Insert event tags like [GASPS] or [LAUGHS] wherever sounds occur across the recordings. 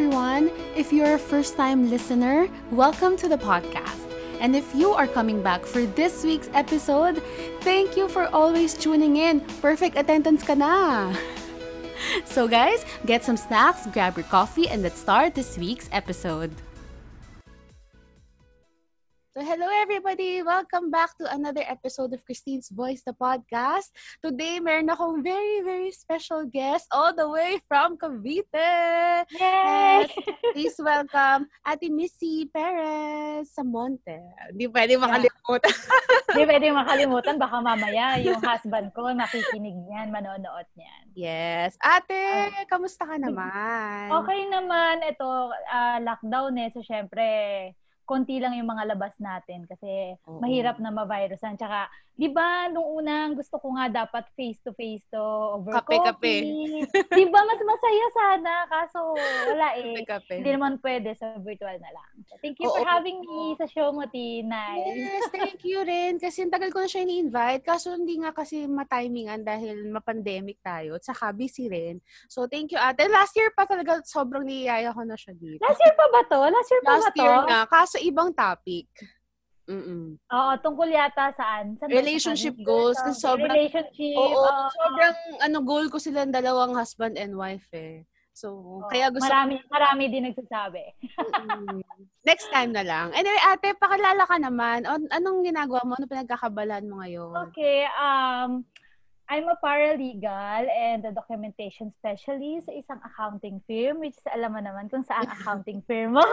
Everyone. If you're a first time listener, welcome to the podcast. And if you are coming back for this week's episode, thank you for always tuning in. Perfect attendance ka na. [LAUGHS] So, guys, get some snacks, grab your coffee, and let's start this week's episode. Welcome back to another episode of Christine's Voice, the podcast. Today, meron akong very, very special guest all the way from Cavite. Yay! Yes. Please welcome Ate Missy Perez Samonte. Hindi pwede makalimutan. [LAUGHS] Hindi pwede makalimutan. Baka mamaya yung husband ko makikinig niyan, manonood niyan. Yes. Ate, kamusta ka naman? Okay naman. Ito, ah, lockdown eh. So, syempre, konti lang yung mga labas natin kasi Oo. mahirap na ma-virusan. Tsaka, di ba, nung unang gusto ko nga dapat face-to-face to over Kape-kape. coffee. di ba, mas masaya sana. Kaso, wala [LAUGHS] eh. Kape. Hindi naman pwede sa virtual na lang. So, thank you for Oo. having me sa show mo, T. Nice. Yes, thank you rin. Kasi ang tagal ko na siya ini-invite. Kaso hindi nga kasi matimingan dahil ma-pandemic tayo. At saka busy rin. So, thank you ate. Last year pa talaga sobrang niyaya ko na siya dito. Last year pa ba to? Last year pa Last ba to? year nga. Kaso ibang topic. Mm-mm. Oo, tungkol yata saan? saan Relationship saan? goals. Kasi sobrang, Relationship. oo, oo. sobrang ano, goal ko silang dalawang husband and wife eh. So, Oo, kaya gusto Marami, marami din nagsasabi. Next time na lang. Anyway, ate, pakilala ka naman. An- anong ginagawa mo? Ano pinagkakabalan mo ngayon? Okay, um, I'm a paralegal and a documentation specialist sa isang accounting firm, which is alam mo naman kung saan [LAUGHS] accounting firm mo.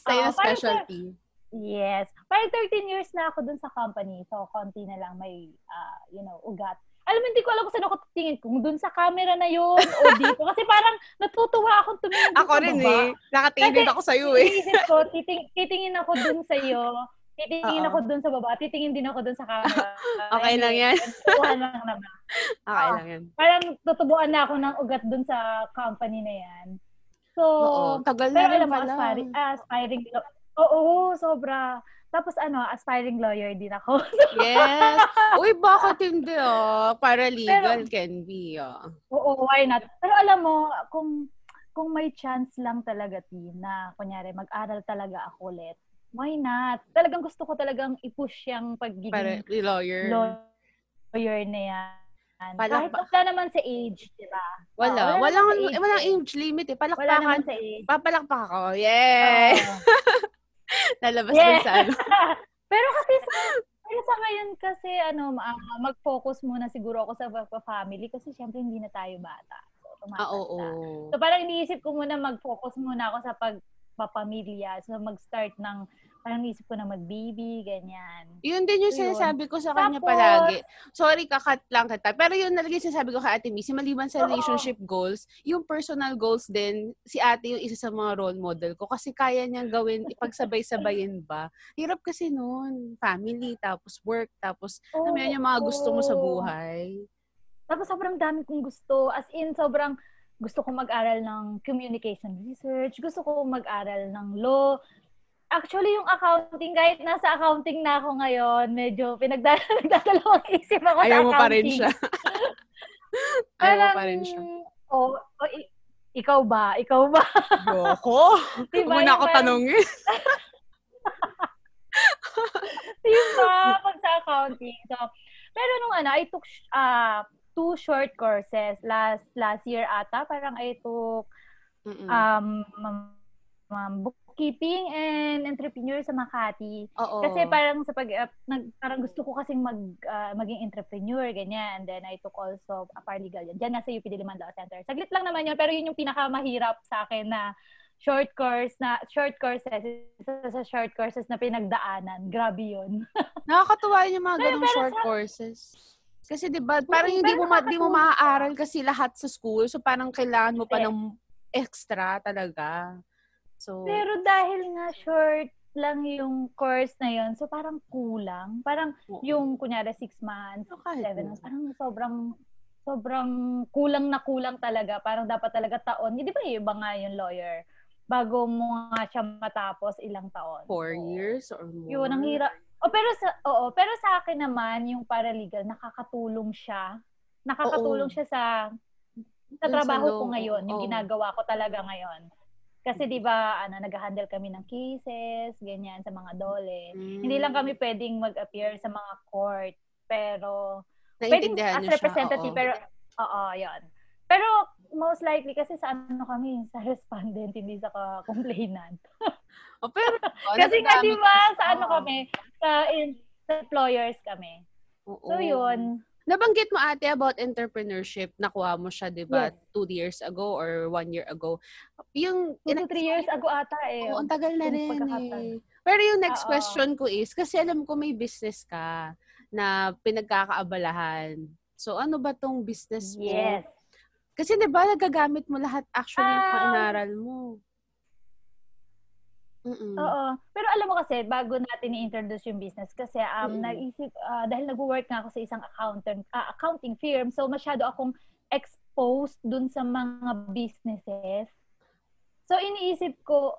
Sa'yo Oo, parang specialty. yes. Parang 13 years na ako dun sa company. So, konti na lang may, ah, you know, ugat. Alam mo, hindi ko alam kung saan ako titingin. Kung dun sa camera na yun o dito. Kasi parang natutuwa akong tumingin Ako rin baba. eh. Nakatingin ako sa'yo eh. Iniisip ko, titing, titingin ako dun sa iyo, titingin Oo. ako dun sa baba, titingin din ako dun sa camera. [LAUGHS] Okay lang yan. Tutubuan lang naman. [LAUGHS] Okay Oo. lang yan. Parang tutubuan na ako ng ugat dun sa company na yan. So, Oo. Tagal na pero rin alam mo, pala. aspiring, aspiring, law- oo, sobra. Tapos ano, aspiring lawyer din ako. [LAUGHS] Yes. Uy, bakit hindi ah? Paralegal Pero- can be ah. Oo, why not? Pero alam mo, kung kung may chance lang talaga, T, na kunyari, mag-aral talaga ako ulit, why not? Talagang gusto ko talagang i-push yung pagiging Para lawyer. lawyer na yan. Palak- Kahit wala naman sa age, di ba? Wala. Oo, Walang, naman sa age walang age limit eh. Wala Palakpakan naman naman. sa age. Papalakpak ako. Yay! Oo. [LAUGHS] Lalabas Yeah. din sa ano. [LAUGHS] pero kasi sa, pero sa ngayon kasi ano, ah, mag-focus muna siguro ako sa family kasi syempre hindi na tayo bata. So, Ah, tumatanda. oo. So parang iniisip ko muna mag-focus muna ako sa pagpapamilya. So mag-start ng parang iniisip ko na mag-baby, ganyan. Yun din yung yun. sinasabi ko sa kanya Tapos- palagi. Sorry, kakat lang kita. Pero yun talaga yung sinasabi ko kay Ate Missy, maliban sa relationship goals, yung personal goals din, si ate yung isa sa mga role model ko kasi kaya niyang gawin, ipagsabay-sabayin ba. Hirap kasi noon. Family, tapos work, tapos alam mo yun, yung mga gusto mo sa buhay. Tapos sobrang dami kong gusto. As in, sobrang gusto ko mag-aral ng communication research. Gusto ko mag-aral ng law. Actually, yung accounting, kahit nasa accounting na ako ngayon, medyo pinagdala, [LAUGHS] nagdadalawang isip ako sa Ayaw mo accounting. [LAUGHS] pa rin siya. Ayaw mo pa rin siya. Oh, oh, i- ikaw ba? Ikaw ba? [LAUGHS] Yoko. diba? Huwag mo na ako parang- tanongin. Diba? Pag sa accounting. So, pero nung ano, I took uh, two short courses last last year ata. Parang I took Mm-mm. um, um, um, bookkeeping and entrepreneur sa Makati. Oo. Kasi parang sa pag uh, nag, parang gusto ko kasing mag uh, maging entrepreneur ganyan. And then I took also a paralegal yan. Diyan nasa UP Diliman Law Center. Saglit lang naman yun, pero yun yung pinakamahirap sa akin na short course na short courses isa sa short courses na pinagdaanan. Grabe yun. [LAUGHS] Nakakatuwa yun yung mga pero short sa- courses. Kasi 'di ba, parang hindi mo ma- di mo maaaral kasi lahat sa school. So parang kailangan mo pa ng extra talaga. So Pero dahil nga short lang yung course na yun, so parang kulang. Parang oo. yung kunyari six months, So, kahit seven na. months, parang sobrang sobrang kulang na kulang talaga. Parang dapat talaga taon. Hindi ba yung iba nga yung lawyer? Bago mo nga siya matapos ilang taon. four So, years or more. Yun, ang hirap. O pero sa oo, pero sa akin naman yung paralegal nakakatulong siya. Nakakatulong Oo. siya sa sa trabaho ko ngayon, yung oo. ginagawa ko talaga ngayon. Kasi 'di ba, ano, nag-handle kami ng cases, ganyan sa mga dole. Hindi lang kami pwedeng mag-appear sa mga court, pero pwedeng as niyo siya, representative, oo. pero oo, 'yon. Pero most likely kasi sa ano kami, sa [LAUGHS] respondent, hindi sa complainant. [LAUGHS] Oh, pero, [LAUGHS] oh, kasi nga 'di ba, sa ano kami, sa, in, sa employers kami. Oo. So 'yun. Nabanggit mo ate about entrepreneurship. Nakuha mo siya, di ba, Yes. two years ago or one year ago. Yung, Two to three years ago ata eh. Oo, ang tagal na Yung rin eh. Pero yung next Oo. question ko is, kasi alam ko may business ka na pinagkakaabalahan. So, ano ba tong business mo? Yes. Kasi di ba, nagagamit mo lahat actually yung mga Um, inaral mo. Mm-mm. Oo. Pero alam mo kasi, bago natin i-introduce yung business, kasi um, Mm-mm. naisip, ah, dahil nag-work nga ako sa isang accountant, ah, accounting firm, so masyado akong exposed dun sa mga businesses. So iniisip ko,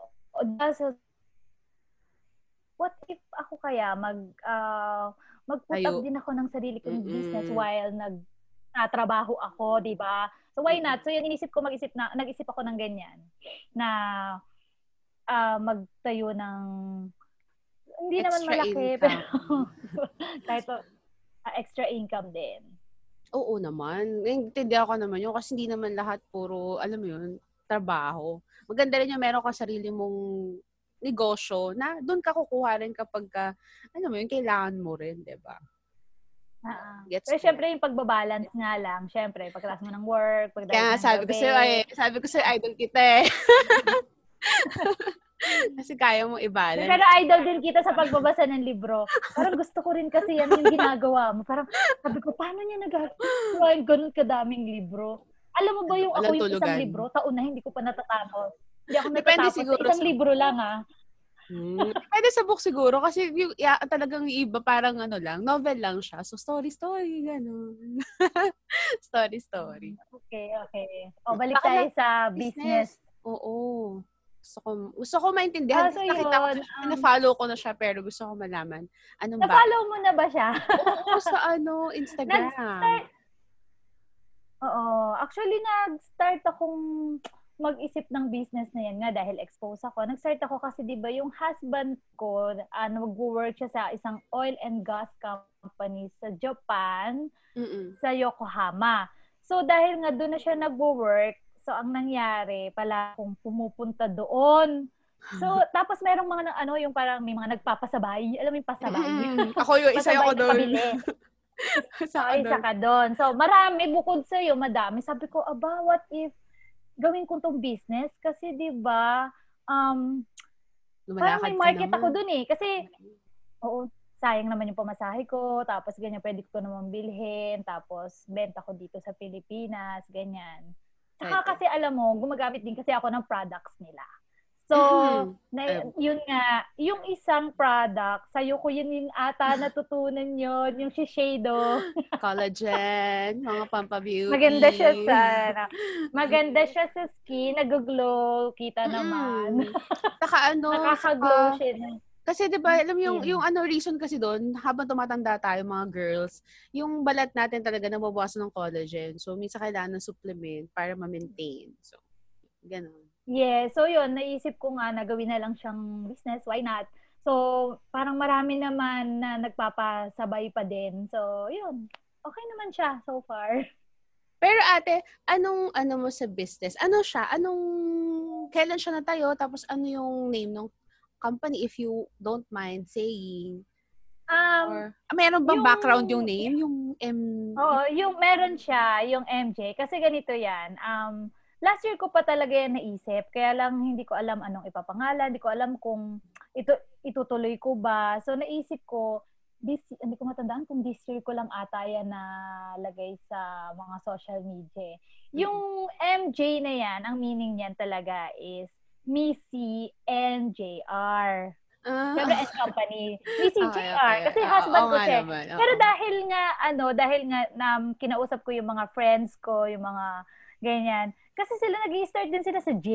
what if ako kaya mag, ah, mag-put up din ako ng sarili kong Mm-mm. business while nagtatrabaho ako, di ba? So why not? So yun, inisip ko, mag-isip, na, nag-isip ako ng ganyan, na ah magtayo ng hindi naman Extra malaki income. pero [LAUGHS] kahit ah, extra income din. Oo naman. Naiintindihan ko naman yun kasi hindi naman lahat puro, alam mo yun, trabaho. Maganda rin yung meron ka sarili mong negosyo na doon ka kukuha rin kapag ka, alam mo yun, kailangan mo rin, di ba? Gets Pero syempre yung pagbabalance nga lang, syempre pagkatapos mo ng work, pagdating Kaya sabi ko sa'yo, ay, sabi ko sa'yo, idol kita eh. [LAUGHS] kasi kaya mo i-balance. Pero idol din kita sa pagbabasa ng libro. Parang gusto ko rin kasi yan yung ginagawa mo. Parang sabi ko, paano niya nagagawa yung ganun kadaming libro? Alam mo ba yung ako yung isang tulugan. libro, taon na hindi ko pa natatapos. Hindi ako Depende natatapos. siguro Sa isang sa- libro lang ah. Hmm. Pwede sa book siguro kasi yung, ya, talagang iba parang ano lang, novel lang siya. So story, story, gano'n. [LAUGHS] story, story. Okay, okay. O, balik Baka tayo na- sa business. Oo. Gusto ko, gusto ko maintindihan. Ah, so Kasi nakita ko, yun, um, na-follow ko na siya pero gusto ko malaman. Anong ba? Na-follow mo na ba siya? Oo, [LAUGHS] sa ano, Instagram. Nag-start- Oo. Actually, nag-start akong mag-isip ng business na yan nga dahil exposed ako. Nag-start ako kasi 'di ba yung husband ko, uh, nag-work siya sa isang oil and gas company sa Japan, Mm-mm. sa Yokohama. So dahil nga doon na siya nag-work, so ang nangyari pala kung pumupunta doon. So tapos merong mga ano yung parang may mga nagpapasabay, alam mo yung pasabay. Mm-mm. Ako yung isa ako doon. [LAUGHS] sa Ay, isa ka doon. So, marami bukod sa iyo, madami. Sabi ko, aba, what if gawin ko tong business? Kasi, di ba, um, parang Lumalakad may ka market ako doon eh. Kasi, oo, sayang naman yung pamasahe ko. Tapos, ganyan, pwede ko naman bilhin. Tapos, benta ko dito sa Pilipinas. Ganyan. Saka kasi, alam mo, gumagamit din kasi ako ng products nila. So, Mhm. na, yun nga, yung isang product, sa'yo ko yun yung ata [LAUGHS] natutunan yun, yung Shiseido. [LAUGHS] Collagen, mga pampabeauty. Maganda siya sa, ano, [LAUGHS] maganda siya sa skin, nag-glow, kita naman. Mm. Saka ano, Nakaka-glow siya. Kasi 'di ba, alam mo yung yung ano reason kasi doon, habang tumatanda tayo mga girls, yung balat natin talaga nababawasan ng collagen. So minsan kailangan ng supplement para ma-maintain. So ganun. Yeah, so yun, naisip ko nga na gawin na lang siyang business, why not? So, parang marami naman na nagpapasabay pa din. So, yun. Okay naman siya so far. Pero ate, anong ano mo sa business? Ano siya? Anong kailan siya natayo? Tapos ano yung name ng company if you don't mind saying? Um, Or meron bang yung- background yung name? Yung M Oo, yung meron siya, yung MJ. Kasi ganito yan. Um, last year ko pa talaga yan naisip. Kaya lang hindi ko alam anong ipapangalan. Hindi ko alam kung ito, itutuloy ko ba. So naisip ko, this, hindi ko matandaan kung this year ko lang ata yan na lagay sa mga social media. Yung MJ na yan, ang meaning niyan talaga is Missy NJR. Ah, Siyempre, and company. Missy okay, JR. okay. Kasi Ah, husband ko siya. naman, oo. Pero dahil nga, ano, dahil nga na, kinausap ko yung mga friends ko, yung mga Ganyan. Kasi sila nag start din sila sa J.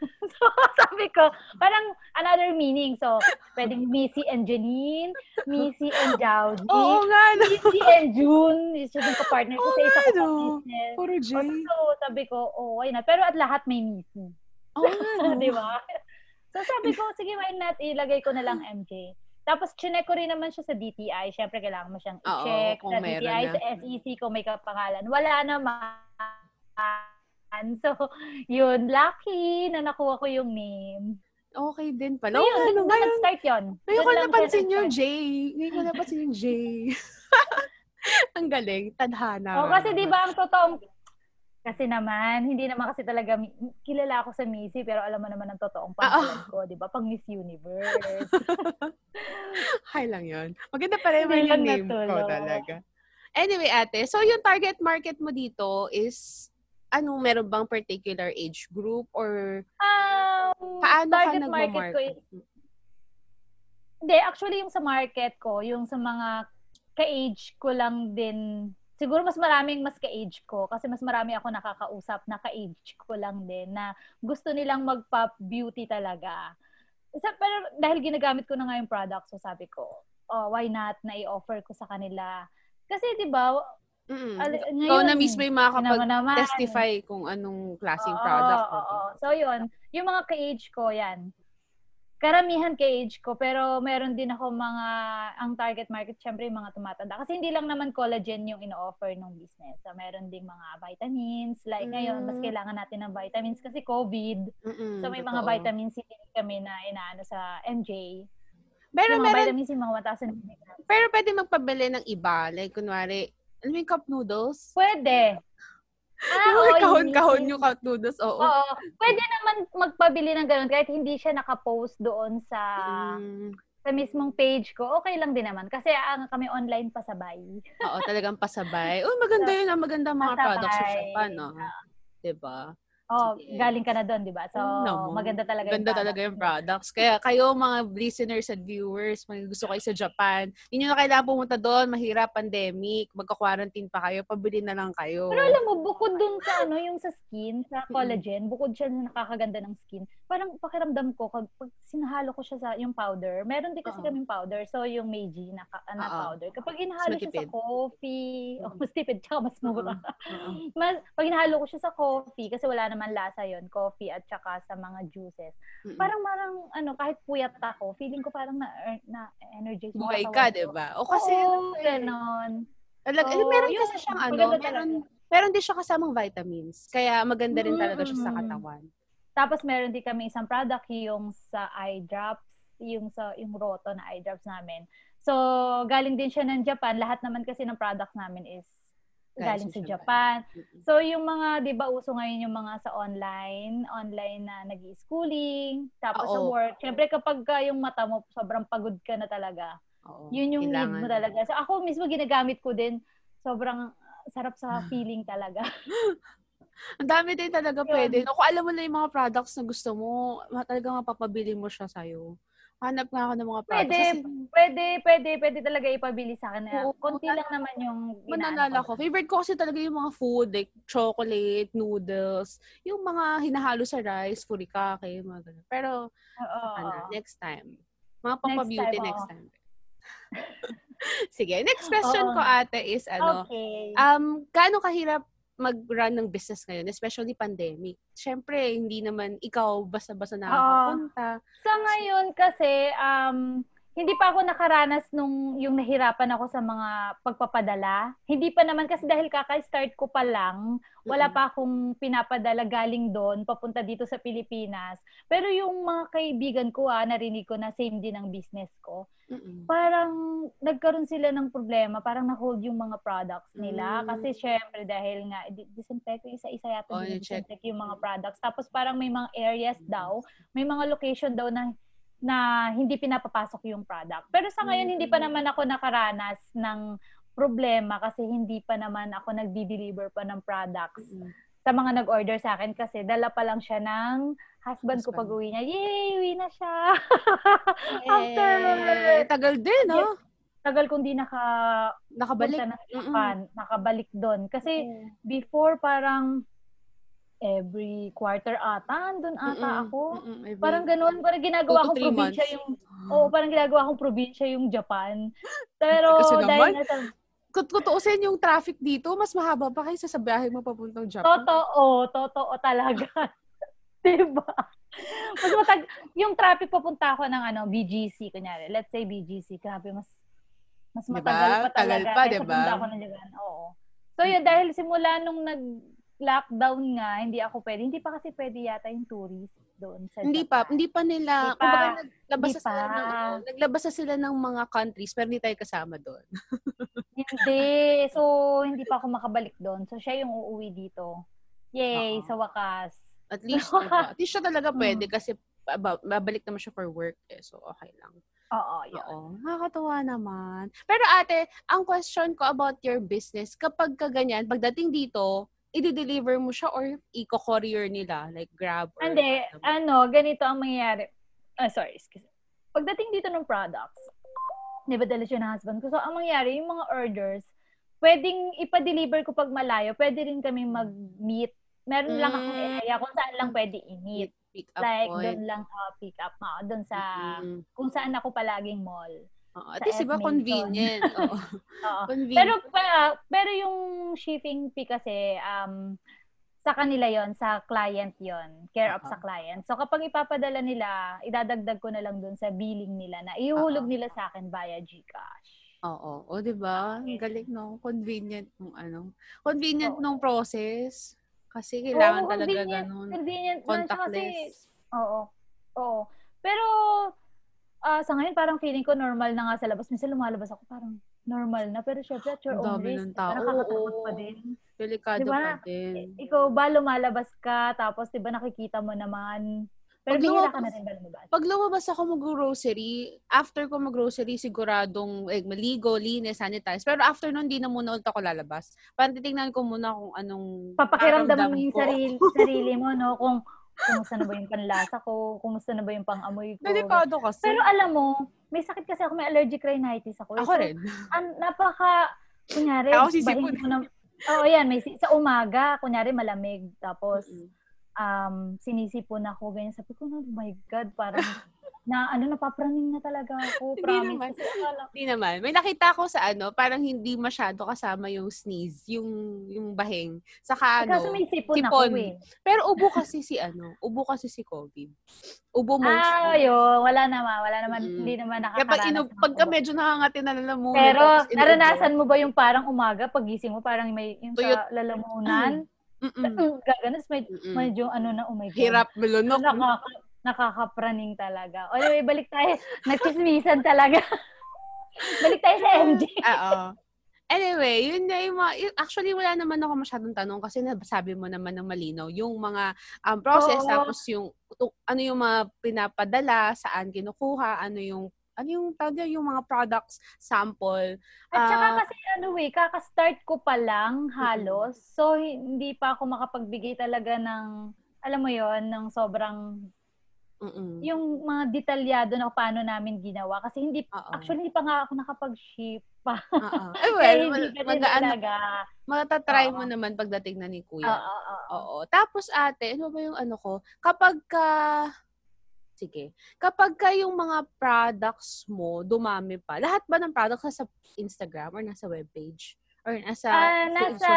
[LAUGHS] so, sabi ko, parang another meaning. So, pwedeng Missy and Janine, Missy and Jowji, Oo nga, no. Missy and June. Isa din ko partner ko sa isa ko no. business. Puro J. So, sabi ko, oh, why not? Pero at lahat may Missy. Oo nga, [LAUGHS] no. Di ba? So, sabi ko, sige, why not? Ilagay ko na lang [LAUGHS] MJ. Tapos, chinek ko rin naman siya sa DTI. Siyempre, kailangan mo siyang Oo, i-check. kung Sa DTI, na. sa SEC, kung may kapangalan. Wala naman. [LAUGHS] So, yun. Lucky na nakuha ko yung name. Okay din pala. So, Oo yun. nga, no. Doon Ngayon, nag-start yun. ngayon ko napansin yung nag-start. J. Ngayon ko napansin yung J. Ang galing. Tadhana. Oh, kasi di ba ang totoong kasi naman, hindi naman kasi talaga, kilala ako sa Missy, pero alam mo naman ang totoong pangalan ko, di ba? Pang Miss Universe. [LAUGHS] Hi lang yun. Maganda pa rin yung name ko talaga. Anyway, ate, so yung target market mo dito is, ano, meron bang particular age group or Um, paano ka target market ko is, hindi, actually yung sa market ko, yung sa mga ka-age ko lang din, siguro mas maraming mas ka-age ko kasi mas marami ako nakakausap na ka-age ko lang din na gusto nilang mag-pop beauty talaga. Sa, pero dahil ginagamit ko na nga yung product, so sabi ko, oh, why not na i-offer ko sa kanila. Kasi 'di ba, Mm-mm. al- ngayon, na mismo yung makakapag-testify kung anong klaseng Oo, product. oo, oo. So, yun. Yung mga ka-age ko, yan. Karamihan ka-age ko, pero meron din ako mga, ang target market, syempre yung mga tumatanda. Kasi hindi lang naman collagen yung ino-offer ng business. So, meron ding mga vitamins. Like ngayon, mas Mm. kailangan natin ng vitamins kasi COVID. Mm-mm, So, may mga totoo. vitamins hindi kami na inaano sa MJ. Pero yung mga meron, vitamins, yung mga 1,000 milligrams. pero pwede magpabili ng iba. Like, kunwari, alam mo yung cup noodles? Pwede. Ah, yung mga kahon-kahon yun. yung cup noodles, oo. Oo. Pwede naman magpabili ng ganun kahit hindi siya nakapost doon sa Mm, sa mismong page ko. Okay lang din naman kasi ang kami online pasabay. oo, talagang pasabay. [LAUGHS] Uy, maganda yun. ah. Maganda mga Pasabay. products sa Japan, no? Diba? Oh, galing ka na doon, 'di ba? So, naman. maganda talaga Ganda product talaga yung products. Kaya kayo mga listeners and viewers, mga gusto kayo sa Japan, hindi nyo na kailangan pumunta doon, mahirap, pandemic, magka-quarantine pa kayo, pabili na lang kayo. Pero alam mo, bukod dun sa ano, yung sa skin, sa collagen, bukod siya na nakakaganda ng skin, parang pakiramdam ko, pag, pag sinahalo ko siya sa yung powder, meron din kasi Oo. kaming powder, so yung Meiji na, na Oo. powder. Kapag inahalo Mas siya sa coffee, oh, mas tipid, tsaka mas mura. Oo. [LAUGHS] mas, pag inahalo ko siya sa coffee, kasi wala naman lasa yon coffee at saka sa mga juices. Mm-mm. Parang marang, ano, kahit puyat ako, feeling ko parang na, na energize Buhay ka, di ba? O kasi, Oo, ganon. Talag, Oo, meron yun, kasi siyang ano, meron, meron din siya kasamang vitamins. Kaya maganda rin talaga siya sa katawan. Tapos meron din kami isang product yung sa eye drops, yung sa yung Roto na eye drops namin. So, galing din siya ng Japan. Lahat naman kasi ng products namin is galing, sa Japan. Mm-mm. So, yung mga, di ba, uso ngayon yung mga sa online, online na nag schooling tapos sa Oo. work. Siyempre, kapag ka yung mata mo, sobrang pagod ka na talaga. Oo, Yun yung need kailangan. mo talaga. So, ako mismo ginagamit ko din. Sobrang uh, sarap sa [LAUGHS] feeling talaga. [LAUGHS] Ang dami din talaga Yun. pwede. No, kung alam mo na yung mga products na gusto mo, talagang mapapabili mo siya sa'yo. Hanap nga ako ng mga products. Pwede, Kasi, pwede, pwede, pwede talaga ipabili sa akin. Oo, Konti tala- lang naman yung manalala ko. Favorite ko kasi talaga yung mga food, like chocolate, noodles, yung mga hinahalo sa rice, furikake, mga ganun. Pero, Oo. ano, next time. Mga Next pampabeauty time, next oo. time. [LAUGHS] Sige, next question Oo. ko ate is ano, Okay. um, gaano kahirap mag-run ng business ngayon, especially pandemic? Siyempre, hindi naman ikaw basta-basta nakakapunta. Sa ngayon kasi, um, hindi pa ako nakaranas nung yung nahirapan ako sa mga pagpapadala. Hindi pa naman kasi dahil kaka-start ko pa lang, wala pa akong pinapadala galing doon papunta dito sa Pilipinas. Pero yung mga kaibigan ko ah, narinig ko na same din ang business ko. Mm-mm. Parang nagkaroon sila ng problema, parang na-hold yung mga products nila. Mm. Kasi syempre dahil nga, di- disinfect, isa-isa yata Oh, disinfect yung mga products. Tapos parang may mga areas daw, may mga location daw na na hindi pinapapasok yung product. Pero sa ngayon, hindi pa naman ako nakaranas ng problema kasi hindi pa naman ako nagdi-deliver pa ng products Mm-mm. sa mga nag-order sa akin kasi dala pa lang siya ng husband ko Husband. pag uwi niya. Yay! Uwi na siya! [LAUGHS] After Eh, tagal din, no? tagal kong di naka Nakabalik. ng Japan, nakabalik doon. Kasi before parang every quarter ata, andun ata Mm-mm, ako. mm-mm, every- Parang ganun, parang ginagawa kong probinsya months. yung, oo, parang ginagawa kong probinsya yung Japan. [GASPS] Pero Kasi dahil naman, nasa, Kung tutuusin yung traffic dito, mas mahaba pa kaysa sa biyahe mo papuntang Japan. totoo, totoo talaga. [LAUGHS] diba? Mas matag, yung traffic papunta ako ng ano, BGC, kunyari. Let's say BGC, grabe, mas mas Diba? matagal pa Tagal talaga. pa, kaysa diba? punta ako ng Japan. Oo. So yun, dahil simula nung nag-lockdown nga, hindi ako pwede. Hindi pa kasi pwede yata yung tourist doon sa Hindi pa, Japan. hindi pa nila, Hindi pa. kumbaga naglabas Hindi sila pa. ng, ano, naglabas na sila ng mga countries pero hindi tayo kasama doon. [LAUGHS] Hindi. So, hindi pa ako makabalik doon. So, siya yung uuwi dito. Yay, Oo. sa wakas. At [LAUGHS] least, diba? At least siya talaga Hmm. pwede kasi ba- babalik naman siya for work eh. So, okay lang. Oo, yun. Oo. Nakakatuwa naman. Pero ate, ang question ko about your business, kapag ka ganyan, pagdating dito, i-deliver mo siya or i-courier nila? Like Grab or... Hindi, ano, ganito ang mangyayari. Ah, sorry, excuse me. Pagdating dito ng products, di ba dala siya ng husband ko? So, ang mangyayari, yung mga orders, pwedeng ipa-deliver ko pag malayo, pwede rin kami mag-meet. Meron lang akong Mm. area kung saan lang pwede i-meet. Pick up Like, point. doon lang uh, pick up mo. Doon sa, Mm. kung saan ako palaging mall. Oo. At least, diba, convenient. [LAUGHS] Oo. Oo. convenient. Pero pa, pero yung shipping fee kasi um sa kanila yon sa client yon care of Oo. sa client. So kapag ipapadala nila, idadagdag ko na lang dun sa billing nila na ihulog Oo. nila sa akin via GCash. Oo. O, di ba? Ang galing, no? Convenient nung ano. Convenient Oo. nung process. Kasi kailangan Oo, talaga ganun. Convenient siya kasi. Contactless. Oo. Oo. Pero ah, sa ngayon parang feeling ko normal na nga sa labas. Minsan lumalabas ako parang normal na. Pero syempre at your own risk. ng diba? tao. Nakakatakot Oo. pa din. Delikado Di ba? pa din. Ikaw ba lumalabas ka tapos 'di ba nakikita mo naman pero Pag bihira ka na rin ba lumabas? Pag lumabas ako mag-grocery, after ko mag-grocery, siguradong eh, maligo, linis, sanitize. Pero after nun, di na muna ulit ako lalabas. Parang titingnan ko muna kung anong Papakiramdaman paramdam mo yung sarili, sarili mo no kung kumusta na ba yung panlasa ko, kumusta na ba yung pang-amoy ko. Delikado kasi. Pero alam mo, may sakit kasi ako, may allergic rhinitis ako. ako So, rin. An, napaka, kunyari, Ako sisipon. ko na, Oo, yan. May, sa umaga, kunyari malamig. Tapos, Mm-mm. um, sinisipon ako. Ganyan. Sabi ko, oh my God, parang, na ano, napapraning na talaga ako. [LAUGHS] Hindi naman. Hindi naman. May nakita ko sa ano, parang hindi masyado kasama yung sneeze, yung yung bahing. Saka ano, Kasi may sipon sipon. ako eh. pero ubo kasi si ano, ubo kasi si COVID. Ubo mo. Ah, yun. Wala naman. Wala naman. Mm. Hindi naman Kaya pag, nakakaranas. inu- ng pagka ubo. medyo nakangati na lalamunan. Pero, naranasan mo ba yung parang umaga, pagising mo, parang may, yung Tuyot. sa lalamunan, Mm-mm. [LAUGHS] gaganos, may, medyo ano na, oh my God. Hirap malunok. Nakaka, nakakapraning talaga. O, anyway, balik tayo. [LAUGHS] Nagchismisan talaga. [LAUGHS] balik tayo sa MJ. Oo. Anyway, yun na yung mga, actually wala naman ako masyadong tanong kasi nasabi mo naman ng malinaw yung mga um, process Oo. tapos yung ano yung mga pinapadala, saan kinukuha, ano yung ano yung tawag yung mga products sample. At saka Ah, kasi ano eh, kaka-start ko pa lang halos. So, hindi pa ako makapagbigay talaga ng, alam mo yon ng sobrang, mm-mm. yung mga detalyado na paano namin ginawa. Kasi hindi, Oo. actually, hindi pa nga ako nakapag-ship pa. Oo. [LAUGHS] Kaya well, hindi mag- pa rin mag-ano, talaga. matatry mo naman pagdating na ni Kuya. oo. Oo. Tapos ate, ano ba yung ano ko? Kapag ka, sige, kapag ka yung mga products mo dumami pa, lahat ba ng products nasa Instagram or nasa webpage? Or nasa sa nasa,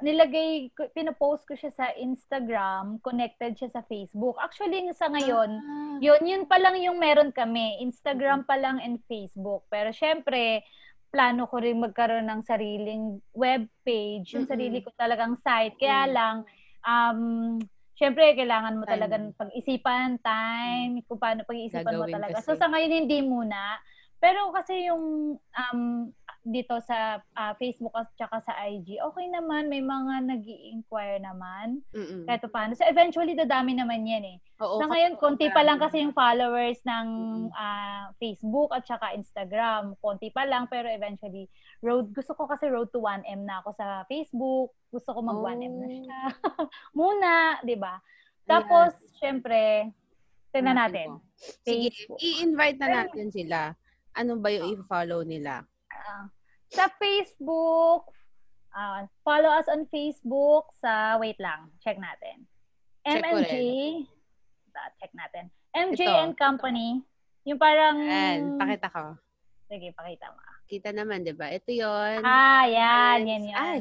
nilagay, pinopost ko siya sa Instagram, connected siya sa Facebook. Actually, sa ngayon, Ah, Yun, yun pa lang yung meron kami. Instagram pa lang and Facebook. Pero syempre, plano ko rin magkaroon ng sariling web page, yung sarili ko talagang site. Kaya lang, um, syempre, kailangan mo Time. talagang pag-isipan, time, kung paano pag-iisipan mo Gagawin talaga. kasi. So, sa ngayon, hindi muna. Pero kasi yung um, dito sa ah, Facebook at saka sa IG, okay naman, may mga nag inquire naman. mm-mm. Kahit pa paano. So, eventually, dadami naman yan eh. Oo, Sa ngayon, konti pa lang kasi yung followers ng ah, Facebook at saka Instagram. Konti pa lang, pero eventually, road, gusto ko kasi road to 1M na ako sa Facebook. Gusto ko mag 1M na Oh. siya. [LAUGHS] Muna, di ba? Tapos, syempre, tingnan natin. Sige, Facebook. i-invite na natin sila. Ano ba yung i-follow nila? Sa Facebook, Uh, follow us on Facebook sa, wait lang, check natin. Check. Ah, check natin. MJ Ito. and Company. Yung parang, Ayan, pakita ko. sige, pakita mo. Kita naman, di ba? Ito yon. Ah, yan, yan, yan. Ay,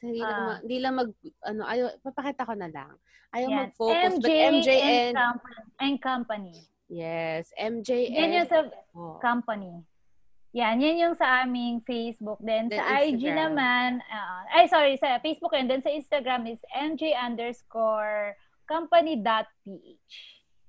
hindi lang, Ah. hindi lang mag, ano, ayaw, papakita ko na lang. Ayaw Yan. mag-focus, MJ, but MJ and, Company. and Company. yes, MJ Yan and, yung sa oh, company. Yan, yan yung sa aming Facebook. Then, Then sa IG Instagram. naman, ah, ay sorry, sa Facebook yun. Then sa Instagram is mj underscore company.ph.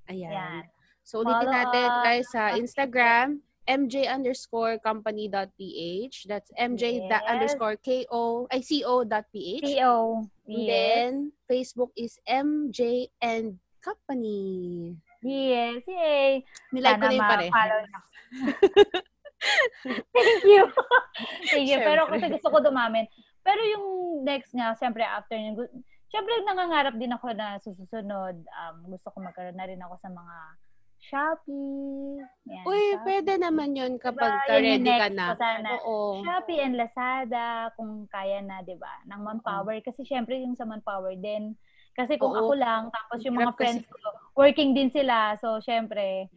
ayan. Yan. So, ulitin Follow natin, guys, sa Instagram, mj underscore company.ph. That's mj da- Yes. underscore ko, ay co dot ph. CO. And Yes. then, Facebook is mj and company. Yes. Yay. Nilike ko na yung Sana pare. ma-follow niyo. [LAUGHS] Thank you. [LAUGHS] Thank you. Pero Syempre. kasi gusto ko dumamin. Pero yung next nga, siyempre after yun, gu- siyempre nangangarap din ako na susunod. Um, gusto ko magkaroon na rin ako sa mga Shopee. Yan, Uy, Shopee. pwede naman yun kapag Diba? ka yung ready ka na. sana. Oo. Shopee and Lazada, kung kaya na, di ba? Ng manpower. Kasi syempre yung sa manpower din. Kasi kung Oo. ako lang, tapos yung mga Hirap kasi- friends ko, working din sila. So, syempre,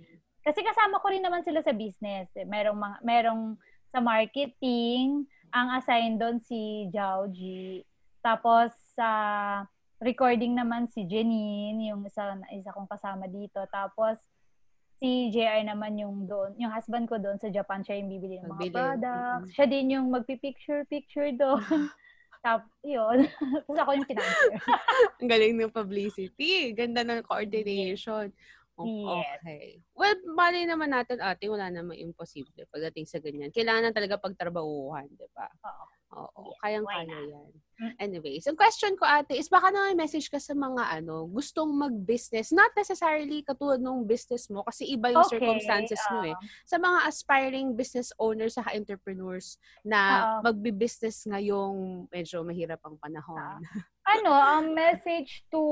kasi kasama ko rin naman sila sa business. Eh. Merong, mga, merong sa marketing, ang assign doon si Giao G. Tapos sa recording naman si Janine, yung isa, isa kong kasama dito. Tapos si JR naman yung doon, yung husband ko doon sa Japan, siya yung bibili ng mga Magbili. products. Siya din yung magpipicture-picture doon. [LAUGHS] Tapos, yun. [LAUGHS] Tapos ako yung financer. [LAUGHS] Ang galing ng publicity. Ganda ng coordination. Oh, Yes. Okay. Well, bali naman natin, ate, wala namang imposible pagdating sa ganyan. Kailangan talaga pagtrabahuhan, di ba? Oo. Oo. Yes, Kayang-kaya yan. Mm. Anyways, ang question ko, ate, is baka na may message ka sa mga ano, gustong mag-business. Not necessarily katulad ng business mo kasi iba yung circumstances mo eh. um, Sa mga aspiring business owners sa entrepreneurs na Oo. magbi-business ngayong medyo mahirap ang panahon. [LAUGHS] ano, ang message to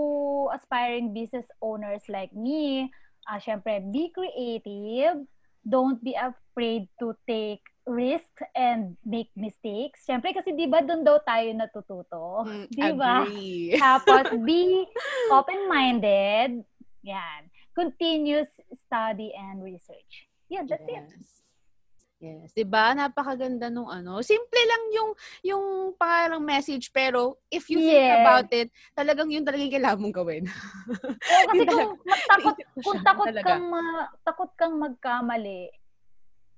aspiring business owners like me, ah syempre, be creative. Don't be afraid to take risks and make mistakes. Syempre, kasi di ba doon daw tayo natututo? Mm, [LAUGHS] Di ba? [LAUGHS] Tapos, be open-minded. Yan. Continuous study and research. Yeah, that's it. Yes. Yes, 'di ba? Napakaganda nung ano. Simple lang yung yung pangalang message pero if you think Yes. about it, talagang yun talaga yung kailangan mong gawin. Oo, [LAUGHS] kasi kung takot, Naisip ko kung takot talaga. kang ma- takot kang magkamali,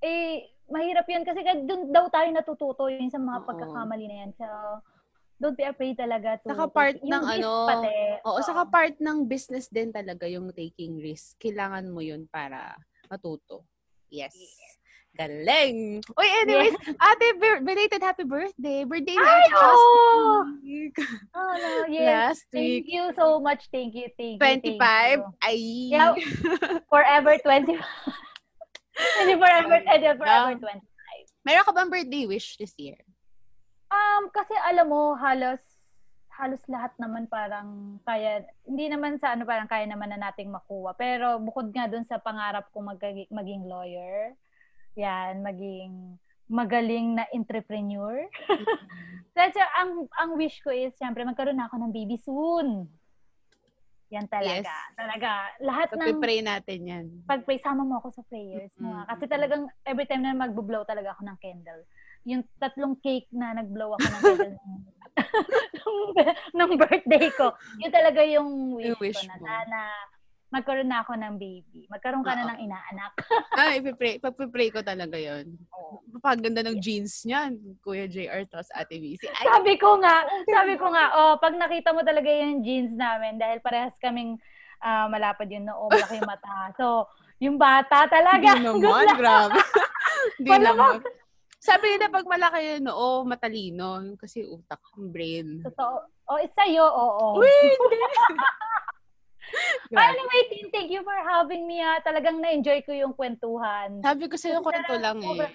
eh mahirap 'yun kasi doon daw tayo natututo yun sa mga Oo. pagkakamali na yan. So don't be afraid talaga to Saka part yung ng risk ano, pati. Oo, saka part ng business din talaga yung taking risk. Kailangan mo yun para matuto. Yes. Galing! Uy, anyways, ate, bir- belated happy birthday. Birthday na Ay, ate last oo! week. Oh, no, yes. Last Thank week. you so much. Thank you. Thank you. thank 25. you. Ay. Yeah, forever 25. [LAUGHS] Hindi forever, hindi forever Yeah. 25. Meron ka bang birthday wish this year? Um, kasi alam mo, halos halos lahat naman parang kaya, hindi naman sa ano parang kaya naman na nating makuha. Pero bukod nga dun sa pangarap kong mag- maging lawyer, yan, maging magaling na entrepreneur. [LAUGHS] That's ang ang wish ko is syempre magkaroon na ako ng baby soon. Yan talaga. Yes. Talaga. Lahat ng Pag-pray natin yan. pag-pray, sama mo ako sa prayers. mo, ah. Mm, Kasi talagang every time na mag-blow talaga ako ng candle. Yung tatlong cake na nag-blow ako ng [LAUGHS] candle [LAUGHS] nung, nung birthday ko. Yun talaga yung wish, Yung wish ko na sana magkaroon na ako ng baby. Magkaroon ka na Oo. ng inaanak. Ay, [LAUGHS] ipipray, pag-pray ko talaga yon. Paganda ng jeans niyan, Kuya JR, tapos Ate Missy. Ay, sabi ko nga, [LAUGHS] sabi ko nga, oh, pag nakita mo talaga yung jeans namin, dahil parehas kaming ah, malapad yung noo, malaki yung mata. So, yung bata talaga. Hindi [LAUGHS] good naman, grabe. Hindi naman. Sabi nila pag malaki yung noo, matalino. Kasi utak, brain. Totoo. Oh, it's sa'yo, oo. Uy, But anyway, Tin, thank you for having me. Ha. Talagang na-enjoy ko yung kwentuhan. Sabi ko sa'yo, kwento lang eh.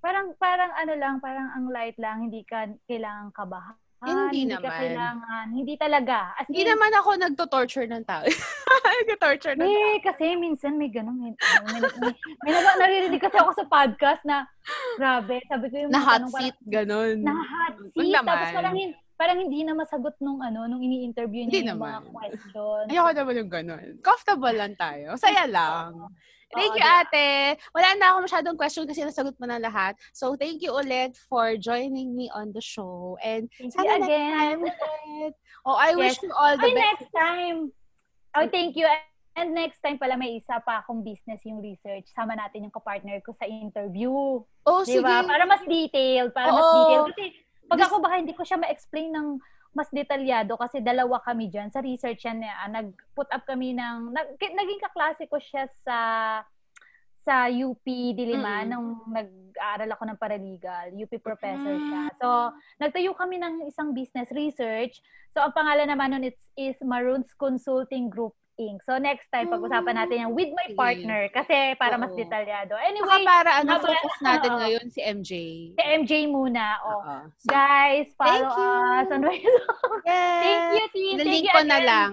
Parang, parang ano lang, parang ang light lang, hindi ka kailangan kabahan Ah, Hindi hindi, ka naman. kailangan. Hindi talaga. As Hindi in, naman ako nagto-torture ng tao. [LAUGHS] Nagto-torture ng tao. Eh, kasi minsan may ganun. May, may, may, may nag- naririnig kasi ako sa podcast na, grabe, sabi ko yung Na hot tanong parang- seat, ganun. na hot seat. Tapos parang, parang hindi na masagot nung ano, nung ini-interview Hindi niya yung mga naman. questions. Ayoko naman yung ganun. Comfortable lang tayo. Saya lang. Thank you, diba? ate. Wala na ako masyadong question kasi nasagot mo na lahat. So, thank you ulit for joining me on the show. And Thank you again. time ulit. Oh, I wish Yes. you all the Ay, best. next time. Oh, thank you. And next time pala may isa pa akong business yung research. Sama natin yung kapartner ko sa interview. Oh, Di sige. Para mas detailed. Para mas Oo. detailed. Kasi pag ako baka hindi ko siya ma-explain ng mas detalyado kasi dalawa kami dyan. Sa research yan, eh, ah, nag-put up kami ng, nag, naging kaklase ko siya sa sa UP Diliman Mm. nung nag-aaral ako ng paralegal. UP professor Mm. siya. So, nagtayo kami ng isang business research. So, ang pangalan naman nun it's, is Maroons Consulting Group Inc. So, next time, pag-usapan natin yan with my Sige. partner kasi para mas detalyado. Baka Anyway, para ano, habang- focus natin Oo. ngayon si MJ. si MJ muna. Oh. Oo. Guys, follow Thank you. us on Facebook. Yes. [LAUGHS] Thank you, Tin. Thank Nalink you ko na again. lang.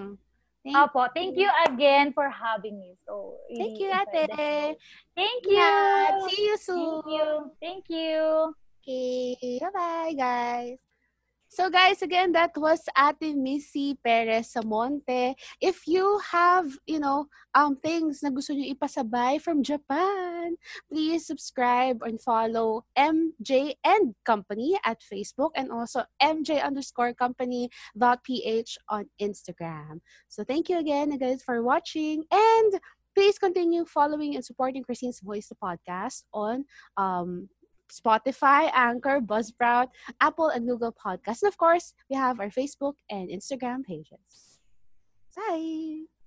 Thank, Opo, thank you again for having me. So, thank you, ate. Thank you. Yeah. See you soon. Thank you. Thank you. Okay. Bye-bye, guys. So guys, again, that was Ate Missy Perez Samonte. If you have, you know, um things na gusto niyo ipasabay from Japan, please subscribe and follow MJ and Company at Facebook and also MJ underscore company dot ph on Instagram. So thank you again, guys, for watching and please continue following and supporting Christine's Voice the podcast on um Spotify, Anchor, Buzzsprout, Apple, and Google Podcasts. And of course, we have our Facebook and Instagram pages. Bye!